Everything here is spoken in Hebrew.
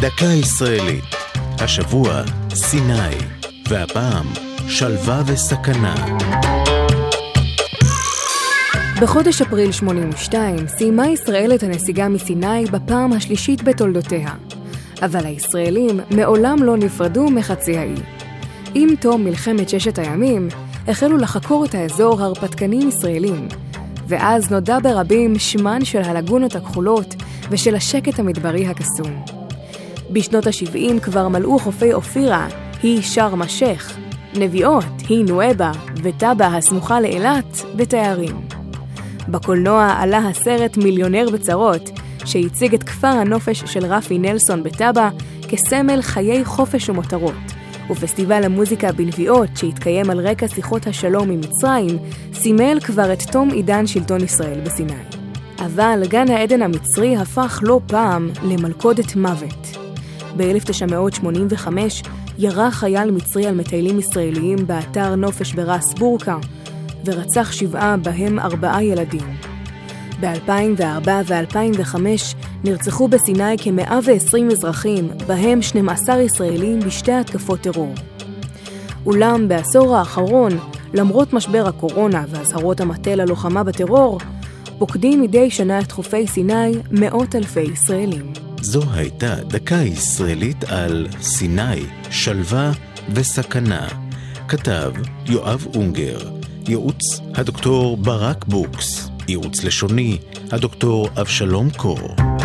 דקה ישראלית. השבוע, סיני, והפעם, שלווה וסכנה. בחודש אפריל 82 סיימה ישראל את הנסיגה מסיני בפעם השלישית בתולדותיה. אבל הישראלים מעולם לא נפרדו מחצי האי. עם תום מלחמת ששת הימים, החלו לחקור את האזור הרפתקנים ישראלים, ואז נודע ברבים שמן של הלגונות הכחולות ושל השקט המדברי הקסום. בשנות ה-70 כבר מלאו חופי אופירה, היא שארם א-שייח, נביעות, היא נואבה, וטאבה הסמוכה לאילת, בתיירים. בקולנוע עלה הסרט מיליונר בצרות, שהציג את כפר הנופש של רפי נלסון בטאבה כסמל חיי חופש ומותרות. ופסטיבל המוזיקה בנביעות, שהתקיים על רקע שיחות השלום עם מצרים, סימל כבר את תום עידן שלטון ישראל בסיני. אבל גן העדן המצרי הפך לא פעם למלכודת מוות. ב-1985 ירה חייל מצרי על מטיילים ישראליים באתר נופש ברס בורקה, ורצח שבעה בהם ארבעה ילדים. ב-2004 ו-2005 נרצחו בסיני כ-120 אזרחים, בהם 12 ישראלים בשתי התקפות טרור. אולם בעשור האחרון, למרות משבר הקורונה ואזהרות המטה ללוחמה בטרור, פוקדים מדי שנה את חופי סיני מאות אלפי ישראלים. זו הייתה דקה ישראלית על סיני, שלווה וסכנה. כתב יואב אונגר, ייעוץ הדוקטור ברק בוקס, ייעוץ לשוני הדוקטור אבשלום קור.